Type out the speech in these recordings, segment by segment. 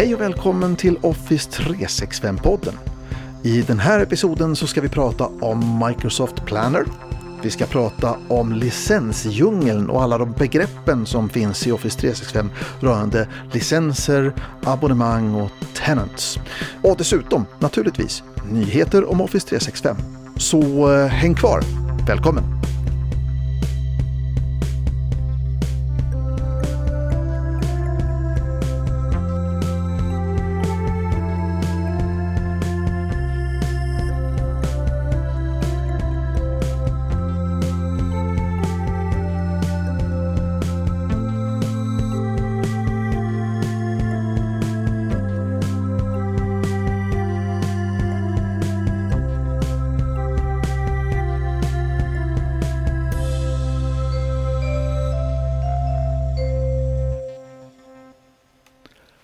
Hej och välkommen till Office 365-podden. I den här episoden så ska vi prata om Microsoft Planner. Vi ska prata om licensdjungeln och alla de begreppen som finns i Office 365 rörande licenser, abonnemang och tenants. Och dessutom, naturligtvis, nyheter om Office 365. Så eh, häng kvar. Välkommen!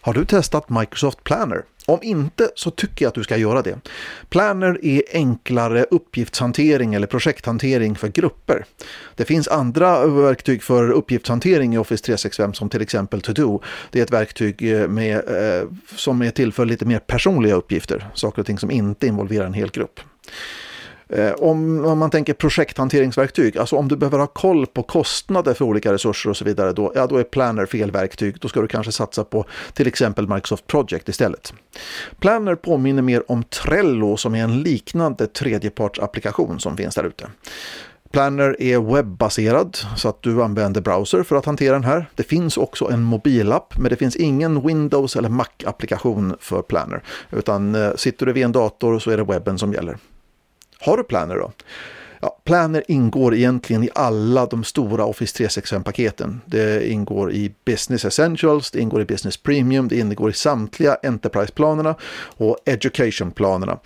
Har du testat Microsoft Planner? Om inte så tycker jag att du ska göra det. Planner är enklare uppgiftshantering eller projekthantering för grupper. Det finns andra verktyg för uppgiftshantering i Office 365 som till exempel To-Do. Det är ett verktyg eh, med, eh, som är till för lite mer personliga uppgifter, saker och ting som inte involverar en hel grupp. Eh, om, om, man tänker projekthanteringsverktyg, alltså om du behöver ha koll på kostnader för olika resurser och så vidare, då, ja, då är Planner fel verktyg. Då ska du kanske satsa på till exempel Microsoft Project istället. Planner påminner mer om Trello som är en liknande tredjepartsapplikation som finns där ute. Planner är webbaserad så att du använder browser för att hantera den här. Det finns också en mobilapp men det finns ingen Windows eller Mac-applikation för Planner. Utan eh, sitter du vid en dator så är det webben som gäller. Har du Planner då? Ja, Planner ingår egentligen i alla de stora Office 365-paketen. Det ingår i Business Essentials, det ingår i Business Premium, det ingår i samtliga Enterprise-planerna och Education-planerna.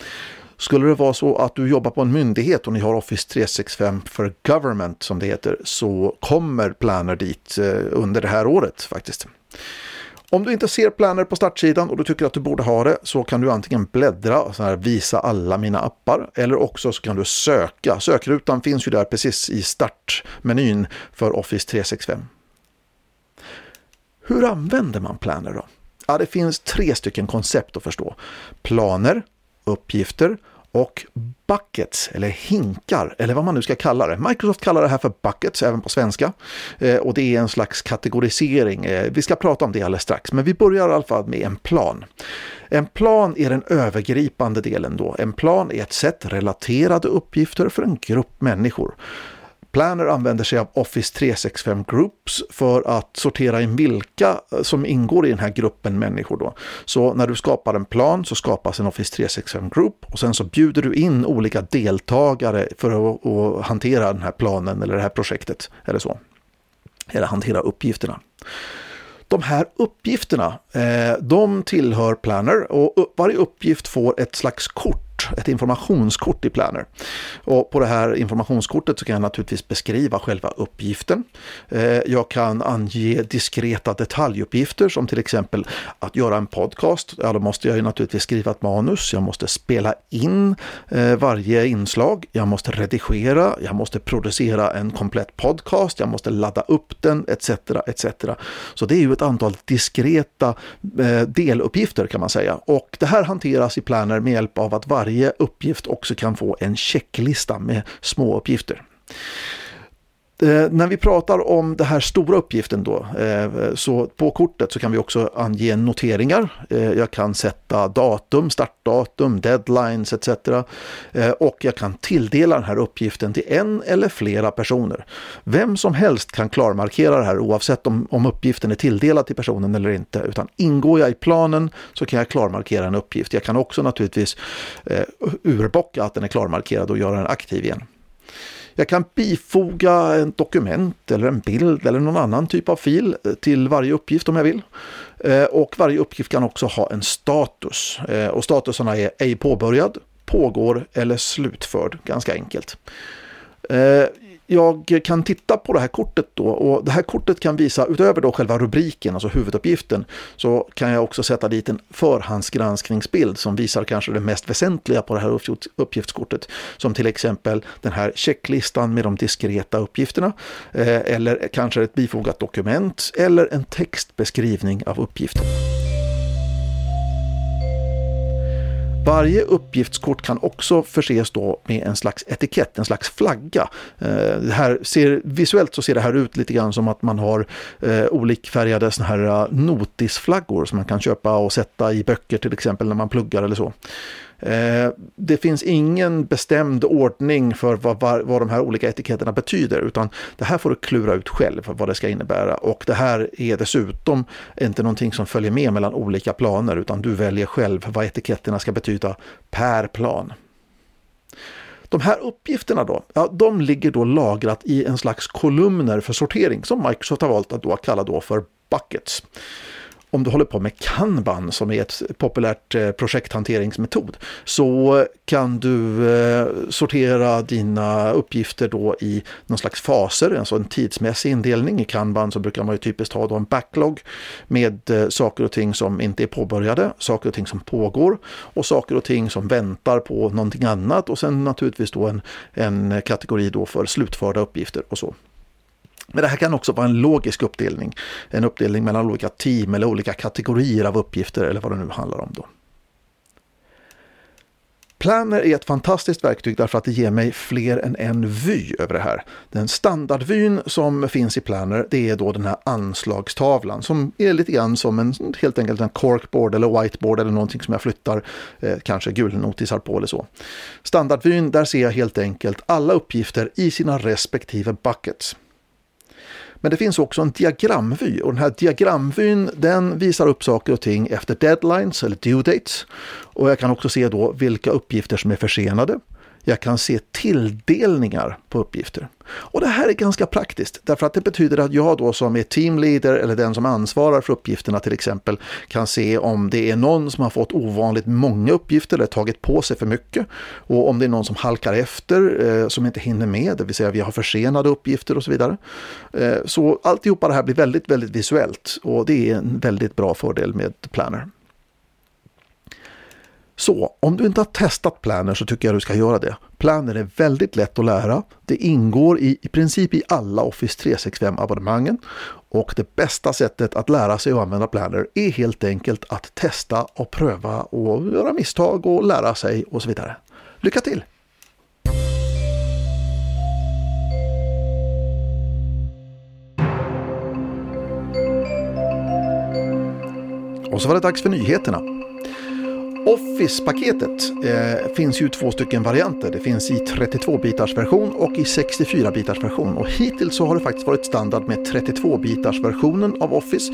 Skulle det vara så att du jobbar på en myndighet och ni har Office 365 för Government som det heter så kommer Planner dit eh, under det här året faktiskt. Om du inte ser Planner på startsidan och du tycker att du borde ha det så kan du antingen bläddra, så här, visa alla mina appar eller också så kan du söka. Sökrutan finns ju där precis i startmenyn för Office 365. Hur använder man Planner då? Ja, det finns tre stycken koncept att förstå. Planer, uppgifter och buckets eller hinkar eller vad man nu ska kalla det. Microsoft kallar det här för buckets även på svenska eh, och det är en slags kategorisering. Eh, vi ska prata om det alldeles strax, men vi börjar i alla fall med en plan. En plan är den övergripande delen då. En plan är ett sätt relaterade uppgifter för en grupp människor. Planner använder sig av Office 365 Groups för att sortera in vilka eh, som ingår i den här gruppen människor. Då. Så när du skapar en plan så skapas en Office 365 Group och sen så bjuder du in olika deltagare för att, att hantera den här planen eller det här projektet eller så. Eller hantera uppgifterna. De här uppgifterna, eh, de tillhör Planner och varje uppgift får ett slags kort ett informationskort i Planner. Och på det här informationskortet så kan jag naturligtvis beskriva själva uppgiften. Eh, jag kan ange diskreta detaljuppgifter som till exempel att göra en podcast. Ja, då måste jag ju naturligtvis skriva ett manus. Jag måste spela in eh, varje inslag. Jag måste redigera. Jag måste producera en komplett podcast. Jag måste ladda upp den etc. etc. Så det är ju ett antal diskreta eh, deluppgifter kan man säga. Och det här hanteras i Planner med hjälp av att varje varje uppgift också kan få en checklista med små uppgifter. Eh, när vi pratar om den här stora uppgiften då, eh, så på kortet så kan vi också ange noteringar. Eh, jag kan sätta datum, startdatum, deadlines etc. Eh, och jag kan tilldela den här uppgiften till en eller flera personer. Vem som helst kan klarmarkera det här oavsett om, om uppgiften är tilldelad till personen eller inte. Utan ingår jag i planen så kan jag klarmarkera en uppgift. Jag kan också naturligtvis eh, urbocka att den är klarmarkerad och göra den aktiv igen. Jag kan bifoga ett dokument eller en bild eller någon annan typ av fil till varje uppgift om jag vill. Eh, och varje uppgift kan också ha en status. Eh, och statusarna är ej påbörjad, pågår eller slutförd. Ganska enkelt. Eh, jag kan titta på det här kortet då och det här kortet kan visa utöver då själva rubriken, alltså huvuduppgiften, så kan jag också sätta dit en förhandsgranskningsbild som visar kanske det mest väsentliga på det här uppgiftskortet. Som till exempel den här checklistan med de diskreta uppgifterna eh, eller kanske ett bifogat dokument eller en textbeskrivning av uppgiften. Varje uppgiftskort kan också förses då med en slags etikett, en slags flagga. Eh, det här ser, visuellt så ser det här ut lite grann som att man har eh, olikfärgade såna här eh, notisflaggor som man kan köpa och sätta i böcker till exempel när man pluggar eller så. Eh, det finns ingen bestämd ordning för vad, vad, de här olika etiketterna betyder utan det här får du klura ut själv vad det ska innebära och det här är dessutom inte någonting som följer med mellan olika planer utan du väljer själv vad etiketterna ska betyda per plan. De här uppgifterna då, ja, de ligger då lagrat i en slags kolumner för sortering som Microsoft har valt att då kalla då för buckets om du håller på med Kanban som är ett populärt eh, projekthanteringsmetod så kan du eh, sortera dina uppgifter då i någon slags faser, alltså en tidsmässig indelning. I Kanban så brukar man ju typiskt ha då en backlog med eh, saker och ting som inte är påbörjade, saker och ting som pågår och saker och ting som väntar på någonting annat och sen naturligtvis då en, en kategori då för slutförda uppgifter och så. Men det här kan också vara en logisk uppdelning. En uppdelning mellan olika team eller olika kategorier av uppgifter eller vad det nu handlar om. Då. Planner är ett fantastiskt verktyg därför att det ger mig fler än en vy över det här. Den standardvyn som finns i Planner det är då den här anslagstavlan som är lite grann som en helt enkelt en corkboard eller whiteboard eller någonting som jag flyttar eh, kanske gulnotisar på eller så. Standardvyn där ser jag helt enkelt alla uppgifter i sina respektive buckets. Men det finns också en diagramvy och den här diagramvyn den visar upp saker och ting efter deadlines eller due dates. Och jag kan också se då vilka uppgifter som är försenade. Jag kan se tilldelningar på uppgifter. Och det här är ganska praktiskt därför att det betyder att jag då som är teamleader eller den som ansvarar för uppgifterna till exempel kan se om det är någon som har fått ovanligt många uppgifter eller tagit på sig för mycket och om det är någon som halkar efter eh, som inte hinner med, det vill säga vi har försenade uppgifter och så vidare. Eh, så alltihopa det här blir väldigt, väldigt visuellt och det är en väldigt bra fördel med Planner. Så om du inte har testat Planner så tycker jag du ska göra det. Planner är väldigt lätt att lära. Det ingår i, i princip i alla Office 365 abonnemangen och det bästa sättet att lära sig att använda Planner är helt enkelt att testa och pröva och göra misstag och lära sig och så vidare. Lycka till! Och så var det dags för nyheterna. Office-paketet eh, finns ju två stycken varianter. Det finns i 32-bitars version och i 64-bitars version. Och hittills så har det faktiskt varit standard med 32-bitars versionen av Office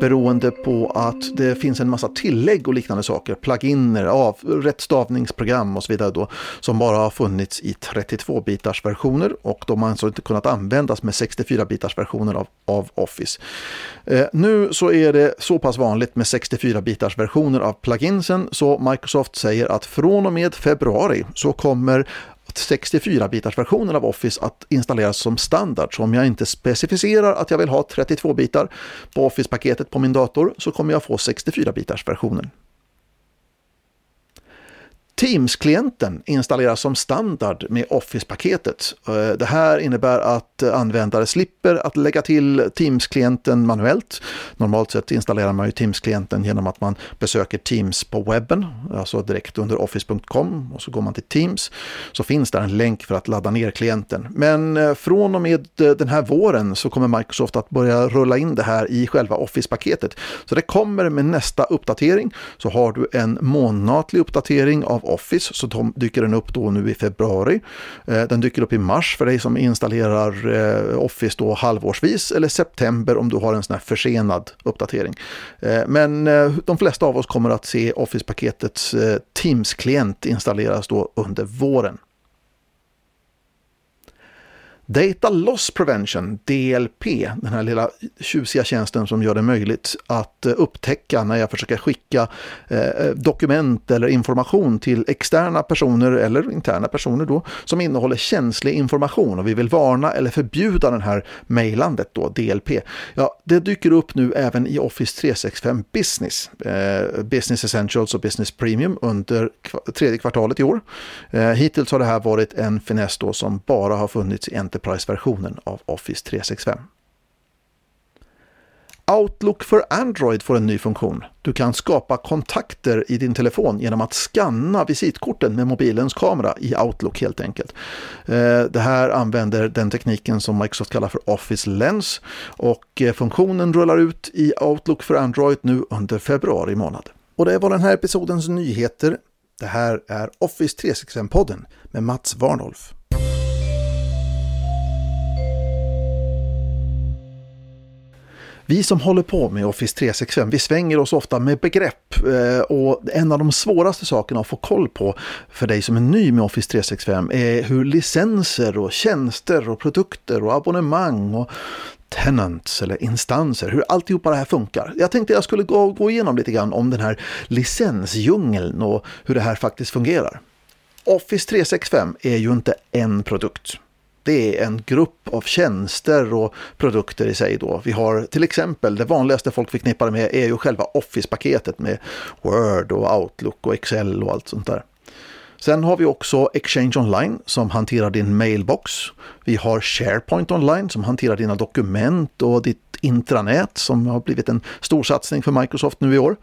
beroende på att det finns en massa tillägg och liknande saker, pluginer, av, rättstavningsprogram och så vidare då, som bara har funnits i 32-bitars versioner och de har alltså inte kunnat användas med 64-bitars versioner av, av Office. Eh, nu så är det så pass vanligt med 64-bitars versioner av pluginsen så Microsoft säger att från och med februari så kommer 64-bitars versionen av Office att installeras som standard. Så om jag inte specificerar att jag vill ha 32-bitar på Office-paketet på min dator så kommer jag få 64-bitars versionen. Teams-klienten installeras som standard med Office-paketet. Eh, det här innebär att användare slipper att lägga till Teams-klienten manuellt. Normalt sett installerar man ju Teams-klienten genom att man besöker Teams på webben, alltså direkt under office.com och så går man till Teams. Så finns där en länk för att ladda ner klienten. Men eh, från och med eh, den här våren så kommer Microsoft att börja rulla in det här i själva Office-paketet. Så det kommer med nästa uppdatering så har du en månatlig uppdatering av Office så dyker den upp då nu i februari. Eh, den dyker upp i mars för dig som installerar eh, Office då halvårsvis eller september om du har en sån här försenad uppdatering. Eh, men de flesta av oss kommer att se Office-paketets Teams-klient installeras då under våren. Data Loss Prevention, DLP, den här lilla tjusiga tjänsten som gör det möjligt att eh, upptäcka när jag försöker skicka eh, dokument eller information till externa personer eller interna personer då som innehåller känslig information och vi vill varna eller förbjuda den här mejlandet då, DLP. Ja, det dyker upp nu även i Office 365 Business, eh, Business Essentials och Business Premium under tredje kvartalet i år. Eh, hittills har det här varit en finess då som bara har funnits i Enterprise Enterprise-versionen av Office 365. Outlook för Android får en ny funktion. Du kan skapa kontakter i din telefon genom att skanna visitkorten med mobilens kamera i Outlook helt enkelt. Eh, det här använder den tekniken som Microsoft kallar för Office Lens och eh, funktionen rullar ut i Outlook för Android nu under februari månad. Och det var den här episodens nyheter. Det här är Office 365-podden med Mats Warnolf. Vi som håller på med Office 365, vi svänger oss ofta med begrepp eh, och en av de svåraste sakerna att få koll på för dig som är ny med Office 365 är hur licenser och tjänster och produkter och abonnemang och tenants eller instanser, hur alltihopa det här funkar. Jag tänkte jag skulle gå, gå igenom lite grann om den här licensdjungeln och hur det här faktiskt fungerar. Office 365 är ju inte en produkt det är en grupp av tjänster och produkter i sig då. Vi har till exempel det vanligaste folk förknippar det med är ju själva Office-paketet med Word och Outlook och Excel och allt sånt där. Sen har vi också Exchange Online som hanterar din mailbox. Vi har SharePoint Online som hanterar dina dokument och ditt intranät som har blivit en stor satsning för Microsoft nu i år.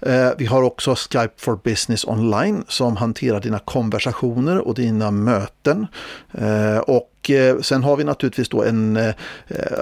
Eh, vi har också Skype for Business Online som hanterar dina konversationer och dina möten. Eh, och eh, sen har vi naturligtvis då en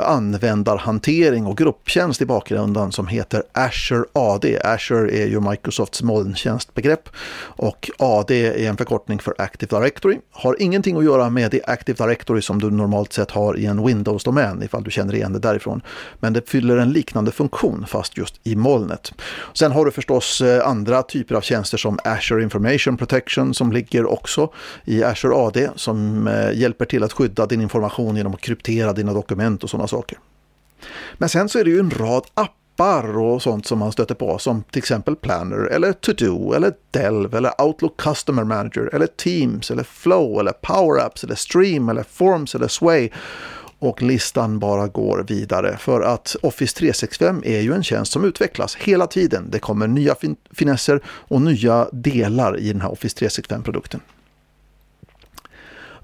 användarhantering och grupptjänst i bakgrunden som heter Azure AD. Azure är ju Microsofts molntjänstbegrepp och AD är en förkortning för Active Directory. Har ingenting att göra med det Active Directory som som du normalt sett har i en Windows-domän ifall du känner igen det därifrån. Men det fyller en liknande funktion fast just i molnet. Sen har du förstås eh, andra typer av tjänster som Azure Information Protection som ligger också i Azure AD som eh, hjälper till att skydda din information genom att kryptera dina dokument och sådana saker. Men sen så är det ju en rad appar och sånt som man stöter på som till exempel Planner eller To-Do eller Delve eller Outlook Customer Manager eller Teams eller Flow eller Power Apps eller Stream eller Forms eller Sway och listan bara går vidare för att Office 365 är ju en tjänst som utvecklas hela tiden. Det kommer nya fin finesser och nya delar i den här Office 365-produkten.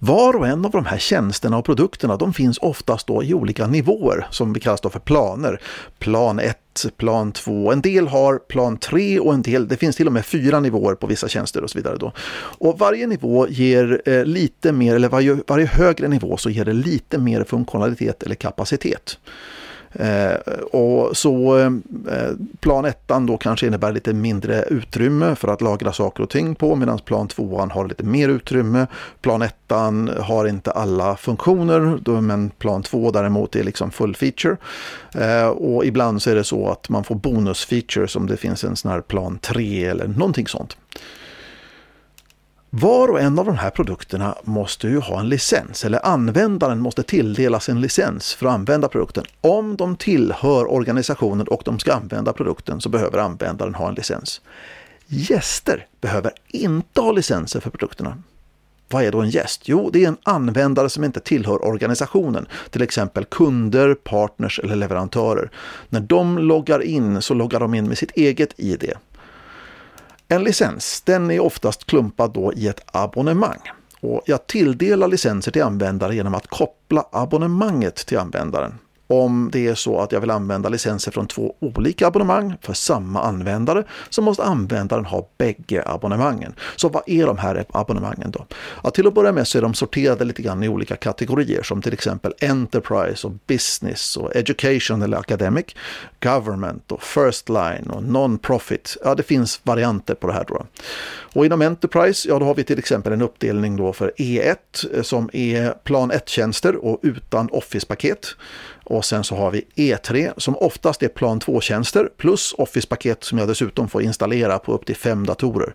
Var och en av de här tjänsterna och produkterna de finns oftast då i olika nivåer som vi kallas då för planer. Plan 1, plan 2, en del har plan 3 och en del, det finns till och med fyra nivåer på vissa tjänster och så vidare. Då. Och varje nivå ger eh, lite mer, eller varje, varje högre nivå så ger det lite mer funktionalitet eller kapacitet. Eh, och så eh, plan 1 då kanske innebär lite mindre utrymme för att lagra saker och ting på medan plan 2 har lite mer utrymme. Plan 1 har inte alla funktioner då, men plan 2 däremot är liksom full feature. Eh, och ibland så är det så att man får bonusfeatures om det finns en sån här plan 3 eller någonting sånt. Var och en av de här produkterna måste ju ha en licens eller användaren måste tilldelas en licens för att använda produkten. Om de tillhör organisationen och de ska använda produkten så behöver användaren ha en licens. Gäster behöver inte ha licenser för produkterna. Vad är då en gäst? Jo, det är en användare som inte tillhör organisationen, till exempel kunder, partners eller leverantörer. När de loggar in så loggar de in med sitt eget ID. En licens den är oftast klumpad då i ett abonnemang. Och jag tilldelar licenser till användare genom att koppla abonnemanget till användaren om det är så att jag vill använda licenser från två olika abonnemang för samma användare så måste användaren ha bägge abonnemangen. Så vad är de här abonnemangen då? Ja, till att börja med så är de sorterade lite grann i olika kategorier som till exempel Enterprise och Business och Education eller Academic, Government och First Line och Non-Profit. Ja, det finns varianter på det här då. Och inom Enterprise, ja då har vi till exempel en uppdelning då för E1 eh, som är plan 1-tjänster och utan Office-paket. Och sen så har vi E3 som oftast är plan 2-tjänster plus Office-paket som jag dessutom får installera på upp till fem datorer.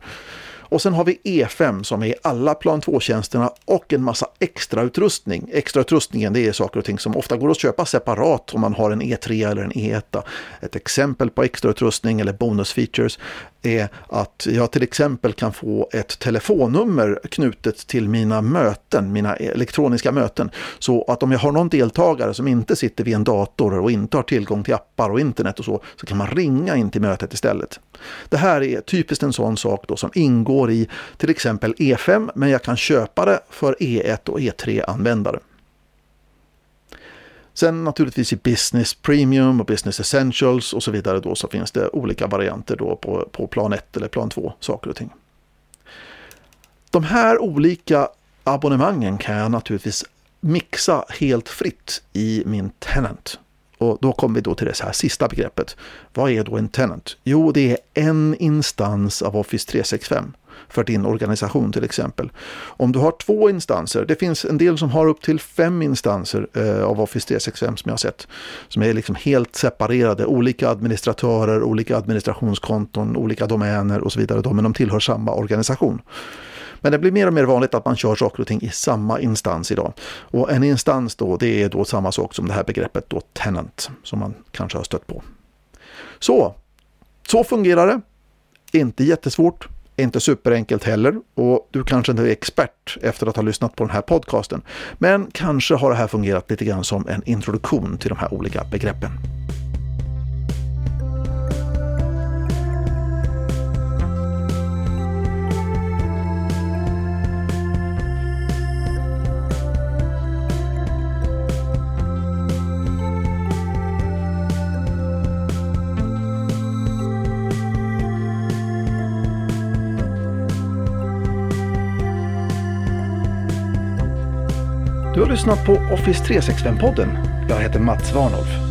Och sen har vi E5 som är alla plan 2-tjänsterna och en massa extrautrustning. Extrautrustningen det är saker och ting som ofta går att köpa separat om man har en E3 eller en E1. Ett exempel på extrautrustning eller bonusfeatures är att jag till exempel kan få ett telefonnummer knutet till mina möten, mina elektroniska möten. Så att om jag har någon deltagare som inte sitter vid en dator och inte har tillgång till appar och internet och så, så kan man ringa in till mötet istället. Det här är typiskt en sån sak då som ingår i till exempel E5, men jag kan köpa det för E1 och E3-användare. Sen naturligtvis i Business Premium och Business Essentials och så vidare då så finns det olika varianter då på, på plan 1 eller plan 2 saker och ting. De här olika abonnemangen kan jag naturligtvis mixa helt fritt i min tenant. Och då kommer vi då till det här sista begreppet. Vad är då en tenant? Jo, det är en instans av Office 365 för din organisation till exempel. Om du har två instanser, det finns en del som har upp till fem instanser eh, av Office 365 som jag har sett, som är liksom helt separerade, olika administratörer, olika administrationskonton, olika domäner och så vidare, då, men de tillhör samma organisation. Men det blir mer och mer vanligt att man kör saker och ting i samma instans idag. Och en instans då, det är då samma sak som det här begreppet då tenant, som man kanske har stött på. Så, så fungerar det. Inte jättesvårt, inte superenkelt heller och du kanske inte är expert efter att ha lyssnat på den här podcasten. Men kanske har det här fungerat lite grann som en introduktion till de här olika begreppen. Har lyssnat på Office 365-podden. Jag heter Mats Warnolf.